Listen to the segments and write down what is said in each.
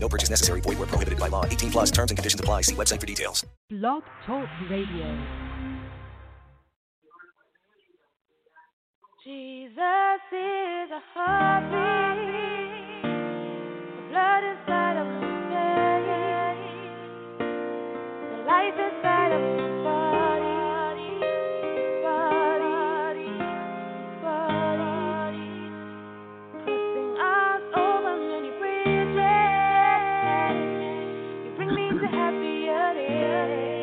No purchase necessary. Void where prohibited by law. 18 plus terms and conditions apply. See website for details. Blog Talk Radio. Jesus is a heartbeat. The blood inside of my veins. The life inside of my You bring me to happier days.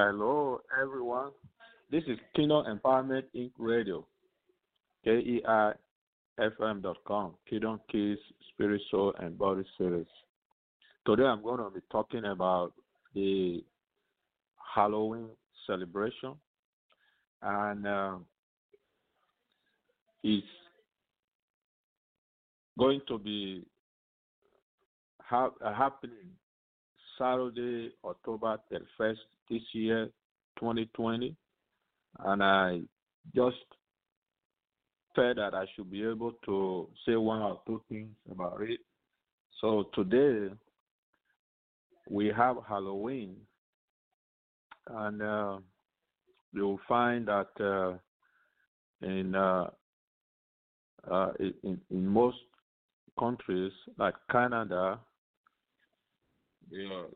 Hello, everyone. This is Kingdom Empowerment Inc. Radio, K-E-I-F-M.com, Kingdom Keys, Spirit, Soul, and Body Series. Today I'm going to be talking about the Halloween celebration, and uh, it's going to be ha- happening Saturday, October 31st this year, 2020. And I just felt that I should be able to say one or two things about it. So today, we have Halloween, and uh, you'll find that uh, in uh, uh, in in most countries like Canada, they are,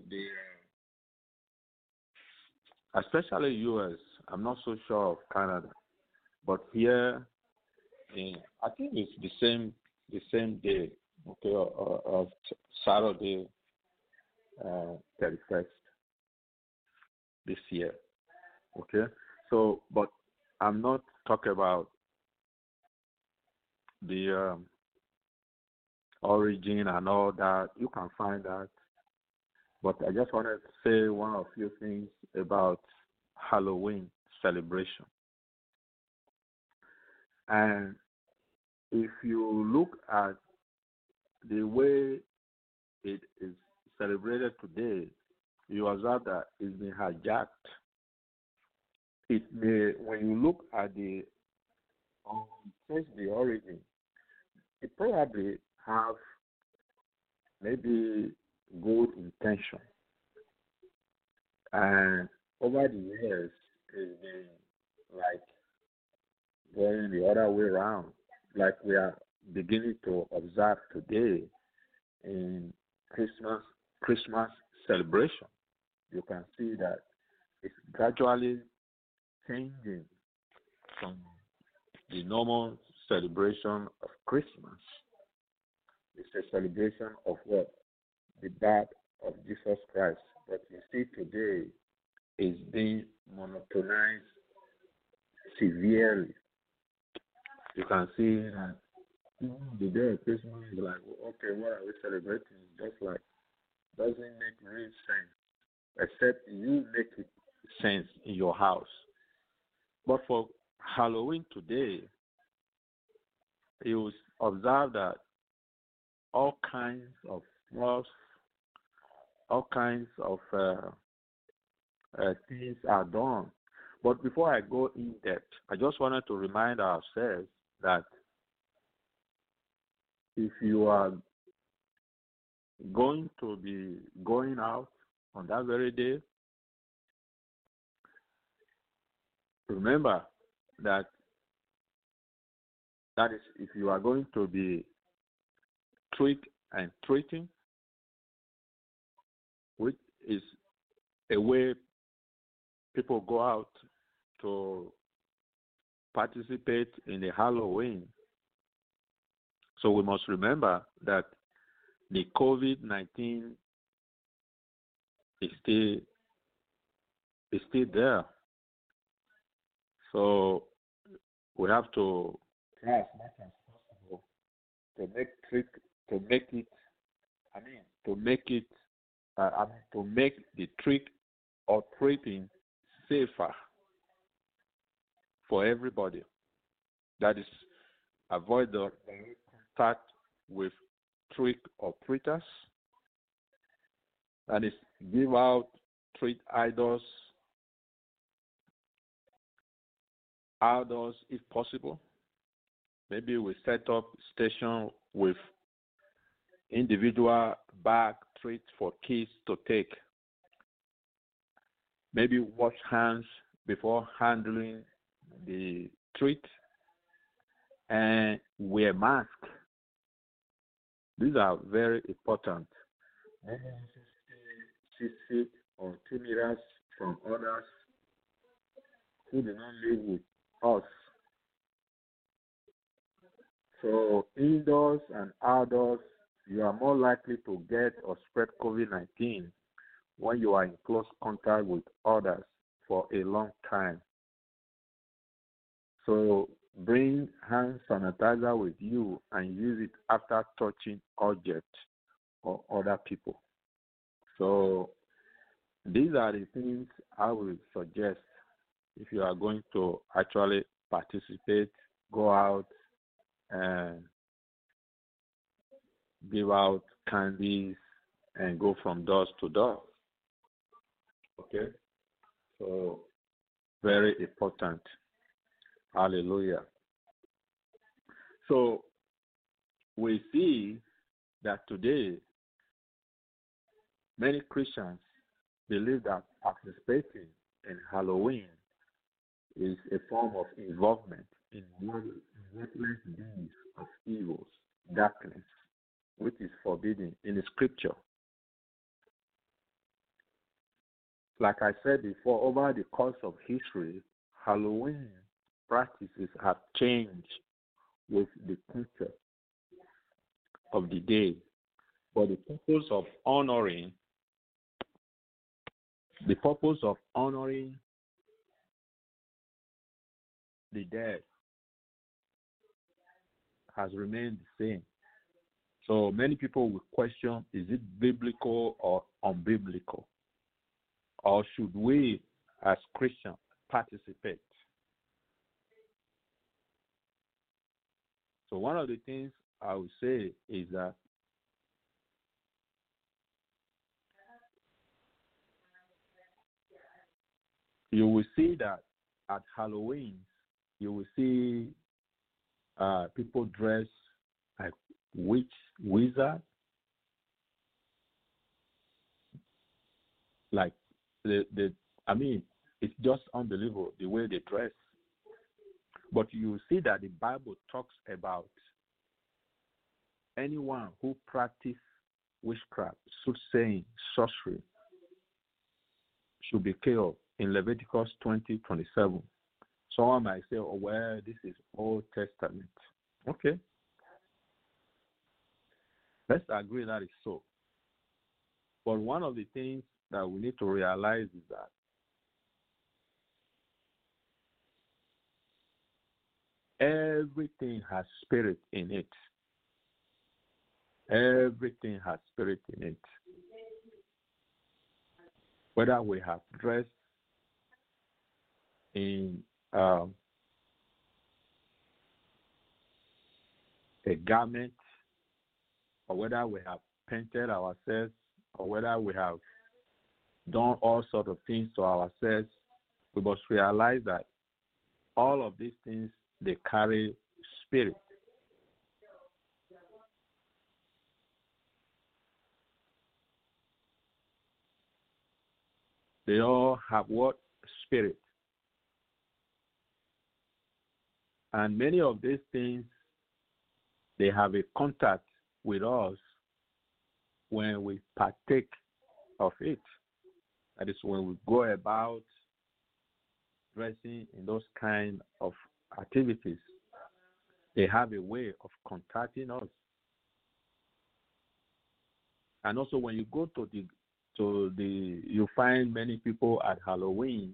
especially U.S. I'm not so sure of Canada, but here, in, I think it's the same the same day, okay, of, of Saturday, uh, 31st this year, okay. So, but I'm not talking about the um, origin and all that. You can find that. But I just wanted to say one or few things about Halloween celebration. And if you look at the way it is celebrated today, you observe that it's been hijacked. It may, when you look at the um, trace the origin, it probably have maybe good intention. And over the years, it's been like going the other way around, like we are beginning to observe today in Christmas Christmas celebration. You can see that it's gradually changing from the normal celebration of Christmas. It's a celebration of what? The birth of Jesus Christ. But you see today is being monotonized severely. You can see that the day of Christmas is like, okay, what are we celebrating? Just like doesn't make real sense, except you make it sense in your house. But for Halloween today, you observe that all kinds of laws, all kinds of uh, uh, things are done. But before I go in depth, I just wanted to remind ourselves that if you are going to be going out on that very day, remember that that is if you are going to be trick and treating, is a way people go out to participate in the Halloween. So we must remember that the COVID nineteen is still is still there. So we have to try as much as possible to make trick to make it I mean to make it uh, mean to make the trick or treating safer for everybody. That is avoid the contact with trick or treaters and is give out treat idols outdoors if possible. Maybe we set up station with individual bag treats for kids to take. Maybe wash hands before handling the treat and wear mask. These are very important. Six feet or two meters from others who do not live with us. So indoors and outdoors, you are more likely to get or spread COVID-19 when you are in close contact with others for a long time. So bring hand sanitizer with you and use it after touching objects or other people. So these are the things I would suggest if you are going to actually participate, go out and give out candies and go from door to door. Okay? So, very important. Hallelujah. So, we see that today many Christians believe that participating in Halloween is a form of involvement in worthless deeds of evils, darkness, which is forbidden in the scripture. Like I said before, over the course of history, Halloween practices have changed with the culture of the day. But the purpose of honoring the purpose of honoring the dead has remained the same. So many people will question is it biblical or unbiblical? Or should we as Christians participate? So one of the things I would say is that you will see that at Halloween, you will see uh, people dress like witch, wizard, like the the. I mean, it's just unbelievable the way they dress. But you see that the Bible talks about anyone who practice witchcraft, soothsaying, sorcery should be killed in Leviticus 20 27. Someone might say, oh, well, this is Old Testament. Okay. Let's agree that is so. But one of the things that we need to realize is that everything has spirit in it. Everything has spirit in it. Whether we have dressed in um, a garment, or whether we have painted ourselves, or whether we have done all sorts of things to ourselves, we must realize that all of these things they carry spirit. They all have what? Spirit. And many of these things, they have a contact with us when we partake of it. That is when we go about dressing in those kind of activities. They have a way of contacting us. And also when you go to the to the you find many people at Halloween,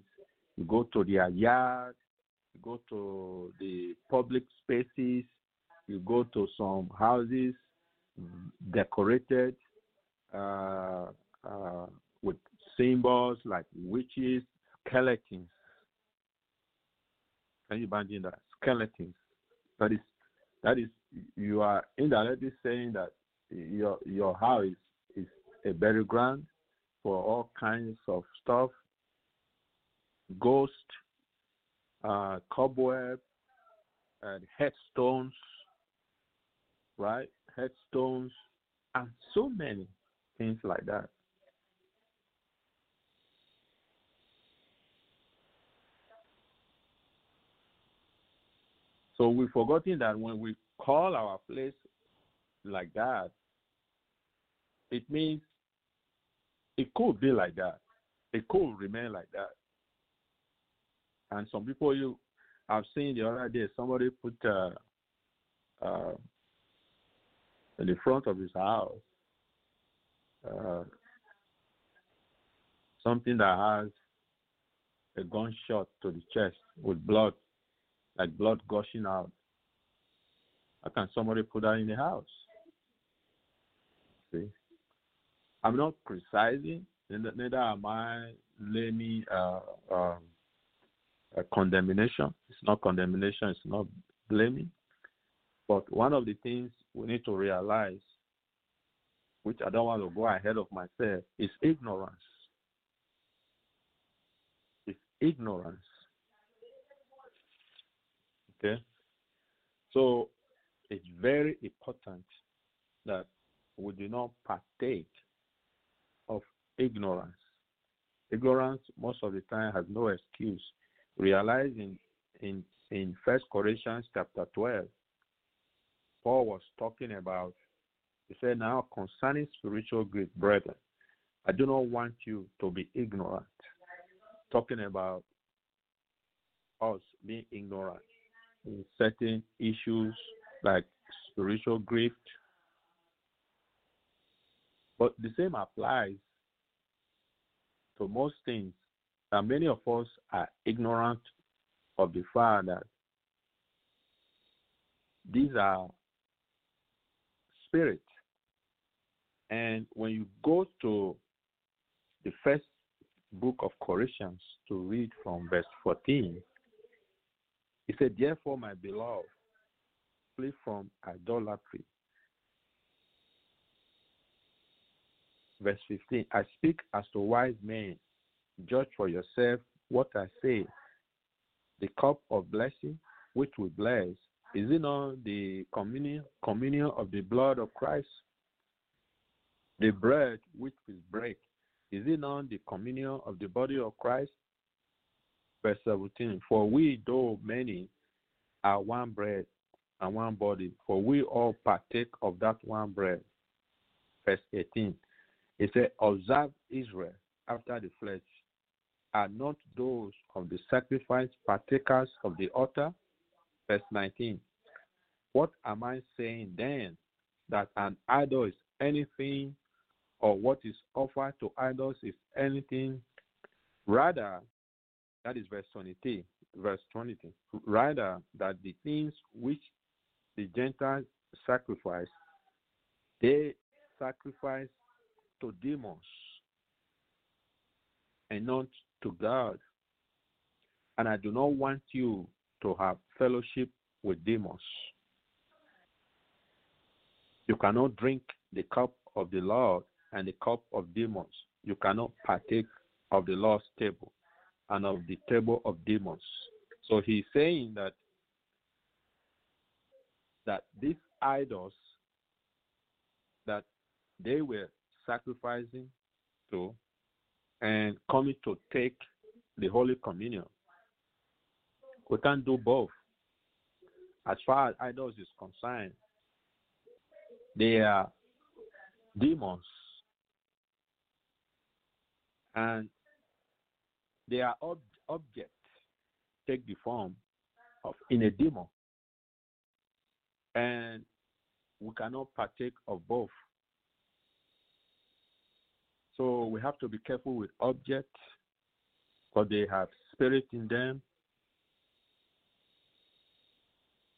you go to their yard, you go to the public spaces, you go to some houses decorated uh, uh, with symbols like witches, skeletons. Can you imagine that? Skeletons. That is that is you are indirectly saying that your your house is, a burial ground for all kinds of stuff. ghosts, uh, and headstones, right? Headstones, and so many things like that. So we've forgotten that when we call our place like that, it means it could be like that. It could remain like that. And some people you I've seen the other day somebody put uh, uh, in the front of his house uh, something that has a gunshot to the chest with blood, like blood gushing out. How can somebody put that in the house? See, I'm not criticizing, neither, am I laying uh, um, a condemnation. It's not condemnation. It's not blaming. But one of the things we need to realize, which I don't want to go ahead of myself, is ignorance. It's ignorance. Okay? So it's very important that we do not partake of ignorance. Ignorance, most of the time, has no excuse. Realizing in in First Corinthians chapter 12, Paul was talking about, he said, Now concerning spiritual gift, brethren, I do not want you to be ignorant. Talking about us being ignorant in certain issues like spiritual gift. But the same applies to most things that many of us are ignorant of the fact that these are spirit. And when you go to the first book of Corinthians to read from verse 14, he said, Therefore, my beloved, flee from idolatry. Verse 15, I speak as to wise men. Judge for yourself what I say. The cup of blessing which we bless, is it not the communion, communion of the blood of Christ? The bread which is break, is it not the communion of the body of Christ? Verse 17, for we, though many, are one bread and one body, for we all partake of that one bread. Verse 18, it said, Observe Israel after the flesh. Are not those of the sacrifice partakers of the altar? Verse 19. What am I saying then? That an idol is anything, or what is offered to idols is anything? Rather, that is verse 23. Verse 22. Rather, that the things which the Gentiles sacrifice, they sacrifice to demons and not to God. And I do not want you to have fellowship with demons. You cannot drink the cup of the Lord and the cup of demons. You cannot partake of the Lord's table and of the table of demons. So he's saying that that these idols that they were sacrificing to and coming to take the Holy Communion. We can't do both. As far as idols is concerned, they are demons. And they are ob- objects take the form of in a demon. And we cannot partake of both. So we have to be careful with objects because they have spirit in them.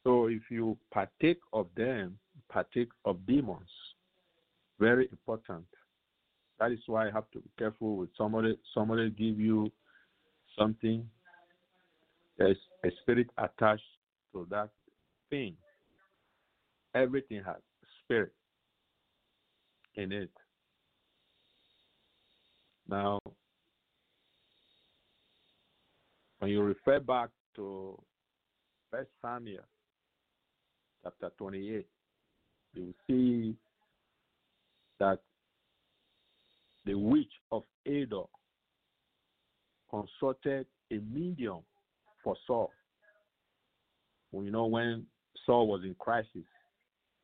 So if you partake of them, partake of demons. Very important. That is why I have to be careful with somebody. Somebody give you something. There's a spirit attached to that thing. Everything has spirit in it. Now, when you refer back to First Samuel chapter 28, you see that the witch of Endor consulted a medium for Saul. Well, you know, when Saul was in crisis,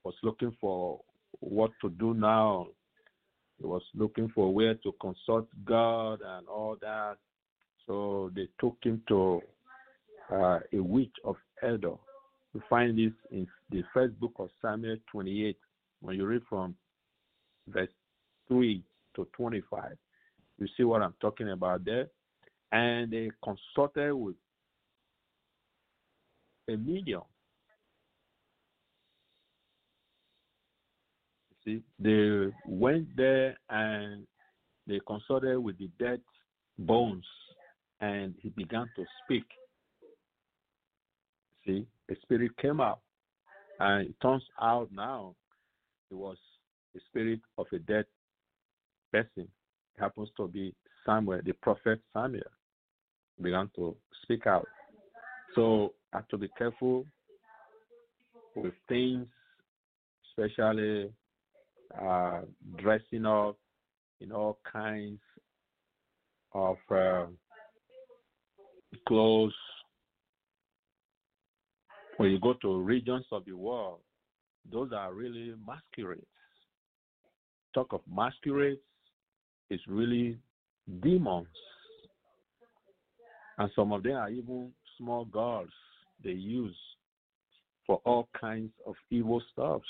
was looking for what to do now. He was looking for where to consult God and all that. So they took him to uh, a witch of Endor. You find this in the first book of Samuel 28. When you read from verse 3 to 25, you see what I'm talking about there. And they consulted with a medium. See, they went there and they consulted with the dead bones, and he began to speak. See, a spirit came out, and it turns out now it was the spirit of a dead person. It happens to be Samuel, the prophet Samuel, began to speak out. So I have to be careful with things, especially uh, dressing up in all kinds of uh, clothes when you go to regions of the world, those are really masquerades. Talk of masquerades is really demons. And some of them are even small gods they use for all kinds of evil stuffs.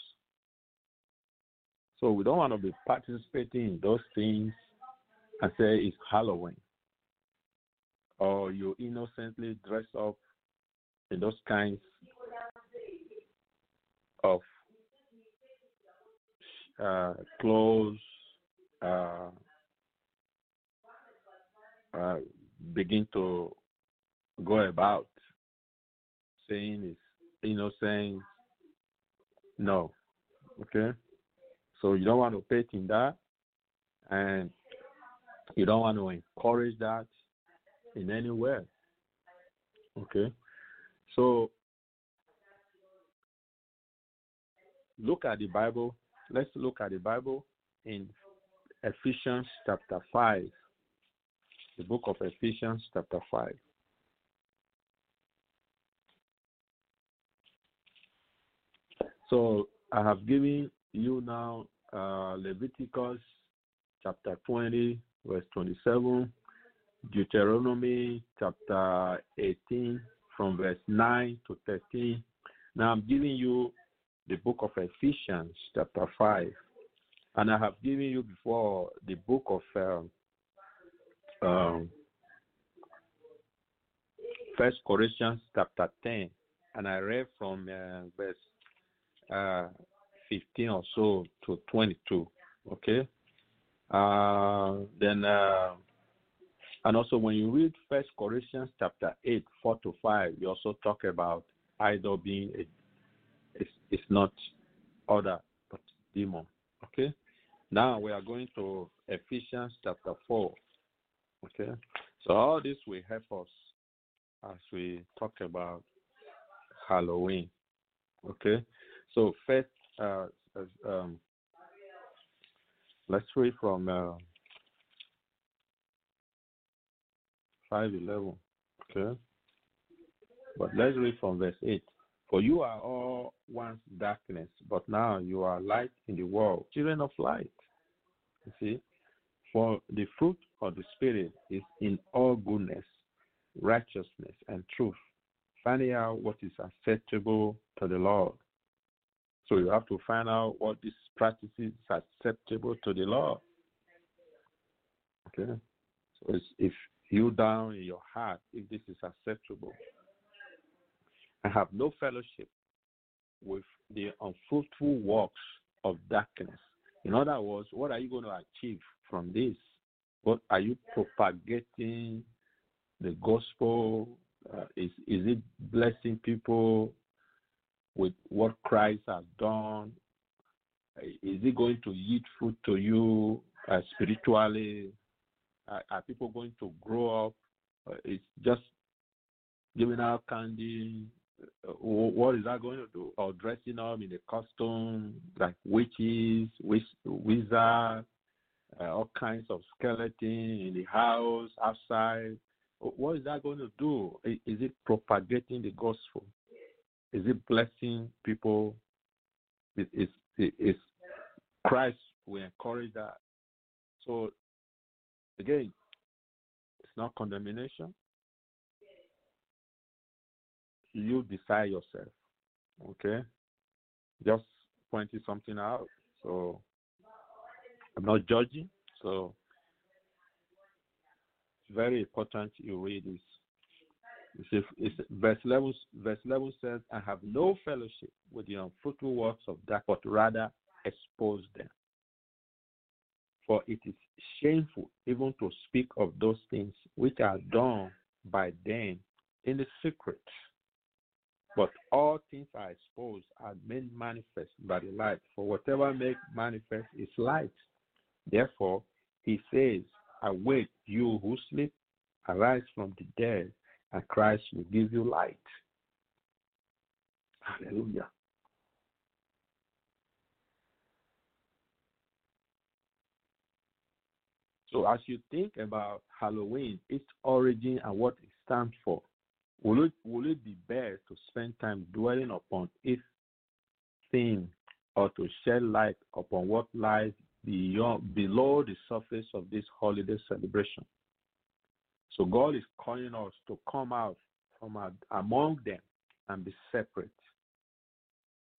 So we don't want to be participating in those things and say it's Halloween. Or you innocently dress up in those kinds of uh, clothes, uh, uh, begin to go about saying it's innocent. No. Okay? So you don't want to pay in that and you don't want to encourage that in any way. Okay? So look at the Bible. Let's look at the Bible in Ephesians chapter 5. The book of Ephesians chapter 5. So I have given you now uh, Leviticus chapter 20, verse 27, Deuteronomy chapter 18, from verse 9 to 13. Now I'm giving you the book of Ephesians chapter 5. And I have given you before the book of um, um, First Corinthians chapter 10. And I read from uh, verse uh, 15 or so to 22. Okay. Uh, then, uh, and also when you read First Corinthians chapter 8, 4 to 5, you also talk about idol being a, it's, not other but demon. Okay. Now we are going to Ephesians chapter 4. Okay. So all this will help us as we talk about Halloween. Okay. So first, uh, um, let's read from uh, five eleven. Okay, but let's read from verse eight. For you are all once darkness, but now you are light in the world, children of light. You see, for the fruit of the Spirit is in all goodness, righteousness, and truth, finding out what is acceptable to the Lord. So you have to find out what these practices is acceptable to the Lord. Okay? So if you down in your heart, if this is acceptable, and have no fellowship with the unfruitful works of darkness. In other words, what are you going to achieve from this? What are you propagating the gospel? Uh, is is it blessing people with what Christ has done? Is it going to yield fruit to you uh, spiritually? Uh, are people going to grow up? Uh, it's just giving out candy. What is that going to do? Or dressing up in a costume like witches, wiz- wizards, uh, all kinds of skeleton in the house, outside. What is that going to do? Is it propagating the gospel? Is it blessing people? Is is is Christ will encourage that. So again, it's not condemnation. You decide yourself. Okay? Just pointing something out. So I'm not judging. So it's very important you read this. It's, it's, verse 11, verse 11 says, I have no fellowship with the unfruitful works of dark, but rather expose them. For it is shameful even to speak of those things which are done by them in the secret. But all things are exposed are made manifest by the light. For whatever makes manifest is light. Therefore, he says, Awake, you who sleep, arise from the dead, and Christ will give you light. Hallelujah. So, as you think about Halloween, its origin and what it stands for, Will it will it be best to spend time dwelling upon each thing or to shed light upon what lies beyond below the surface of this holiday celebration? So God is calling us to come out from among them and be separate.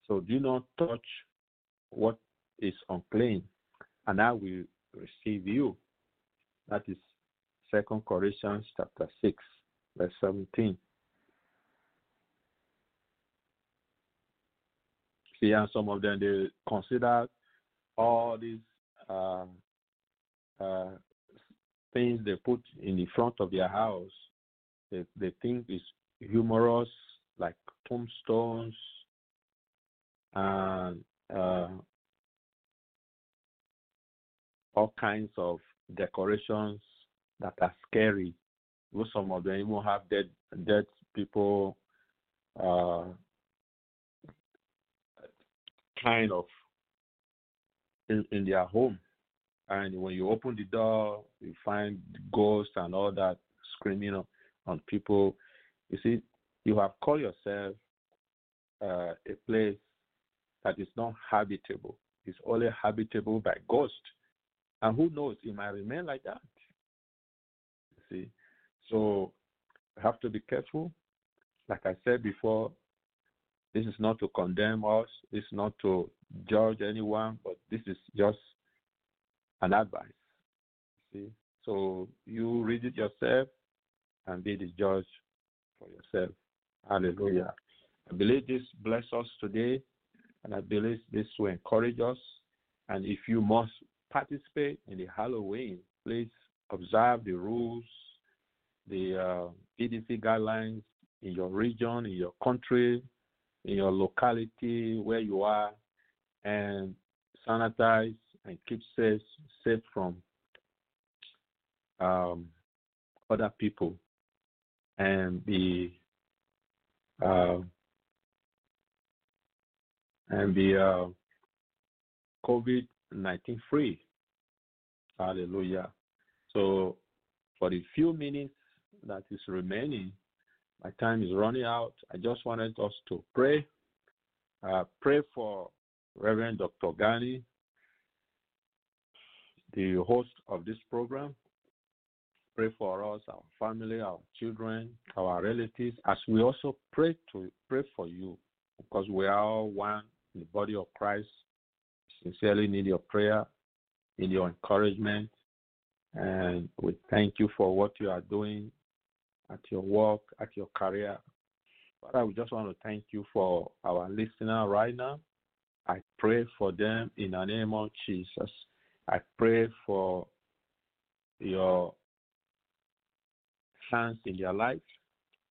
So do not touch what is unclean, and I will receive you. That is Second Corinthians chapter six, verse seventeen. See, and some of them they consider all these uh, uh, things they put in the front of their house. They they think is humorous, like tombstones and uh, all kinds of decorations that are scary. Some of them even have dead dead people uh, kind of in, in their home. And when you open the door, you find ghosts and all that screaming on, on people. You see, you have called yourself uh, a place that is not habitable. It's only habitable by ghosts. And who knows, it might remain like that. You see, so you have to be careful. Like I said before, this is not to condemn us. This is not to judge anyone, but this is just an advice. See, so you read it yourself and be the judge for yourself. Hallelujah. I believe this bless us today, and I believe this will encourage us. And if you must participate in the Halloween, please observe the rules, the uh, CDC guidelines in your region, in your country, in your locality where you are, and sanitize and keep safe safe from um, other people, and be uh, and be uh, COVID nineteen free. Hallelujah. So for the few minutes that is remaining, my time is running out. I just wanted us to pray. Uh, pray for Reverend Dr. Sunny, the host of this program. Pray for us, our family, our children, our relatives, as we also pray to pray for you, because we are all one in the body of Christ. Sincerely need your prayer, need your encouragement, and we thank you for what you are doing at your work, at your career. Father, we just want to thank you for our listener right now. I pray for them in the name of Jesus. I pray for your hands in their life.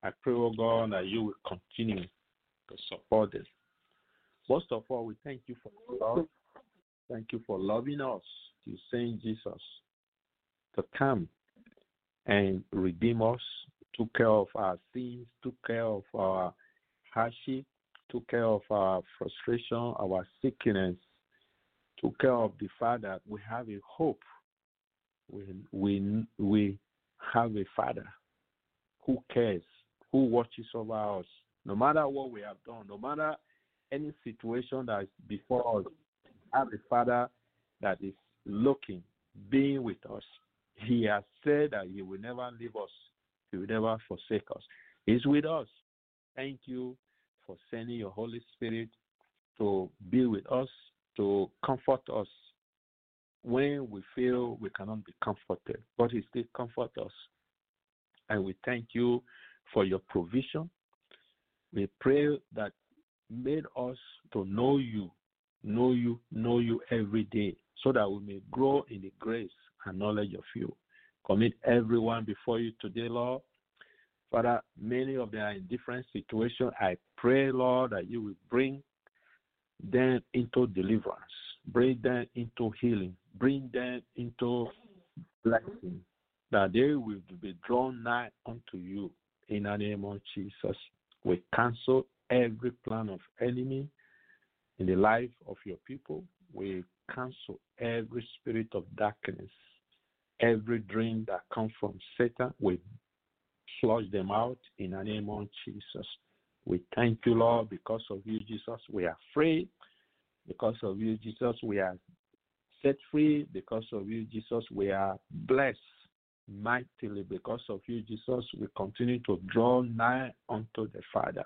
I pray, oh God, that you will continue to support them. Most of all, we thank you for love. Thank you for loving us. You sent Jesus to come and redeem us, took care of our sins, took care of our hardship, took care of our frustration, our sickness, took care of the fact that we have a hope. We, we, we have a Father who cares, who watches over us, no matter what we have done, no matter any situation that is before us. Have a Father that is looking, being with us. He has said that He will never leave us, He will never forsake us. He's with us. Thank you for sending your Holy Spirit to be with us, to comfort us when we feel we cannot be comforted. But He still comforts us. And we thank you for your provision. We pray that made us to know you, know you, know you every day, so that we may grow in the grace and knowledge of you. Commit everyone before you today, Lord. Father, many of them are in different situations. I pray, Lord, that you will bring them into deliverance, bring them into healing, bring them into blessing, that they will be drawn nigh unto you in the name of Jesus. We cancel every plan of enemy in the life of your people. We cancel every spirit of darkness, every dream that comes from Satan. We flush them out in the name of Jesus. We thank you, Lord, because of you, Jesus. We are free. Because of you, Jesus, we are set free. Because of you, Jesus, we are blessed mightily. Because of you, Jesus, we continue to draw nigh unto the Father.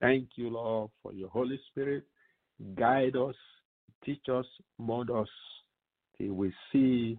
Thank you, Lord, for your Holy Spirit. Guide us, teach us, mold us till we see